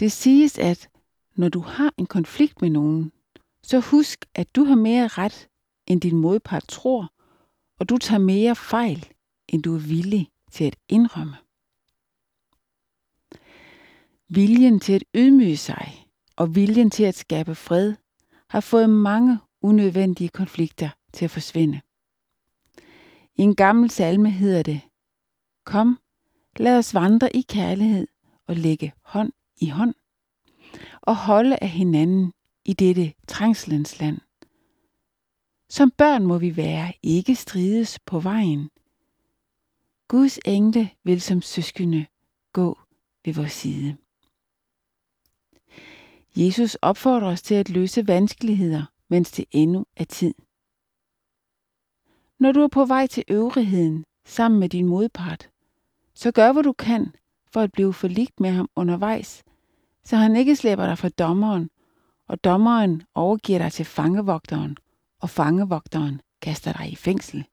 Det siges, at når du har en konflikt med nogen, så husk, at du har mere ret, end din modpart tror, og du tager mere fejl, end du er villig til at indrømme. Viljen til at ydmyge sig og viljen til at skabe fred har fået mange unødvendige konflikter til at forsvinde. I en gammel salme hedder det, Kom, lad os vandre i kærlighed og lægge hånd i hånd og holde af hinanden i dette trængslens land. Som børn må vi være, ikke strides på vejen. Guds engle vil som søskende gå ved vores side. Jesus opfordrer os til at løse vanskeligheder, mens det endnu er tid. Når du er på vej til øvrigheden sammen med din modpart, så gør hvad du kan for at blive forligt med ham undervejs, så han ikke slæber dig for dommeren, og dommeren overgiver dig til fangevogteren, og fangevogteren kaster dig i fængsel.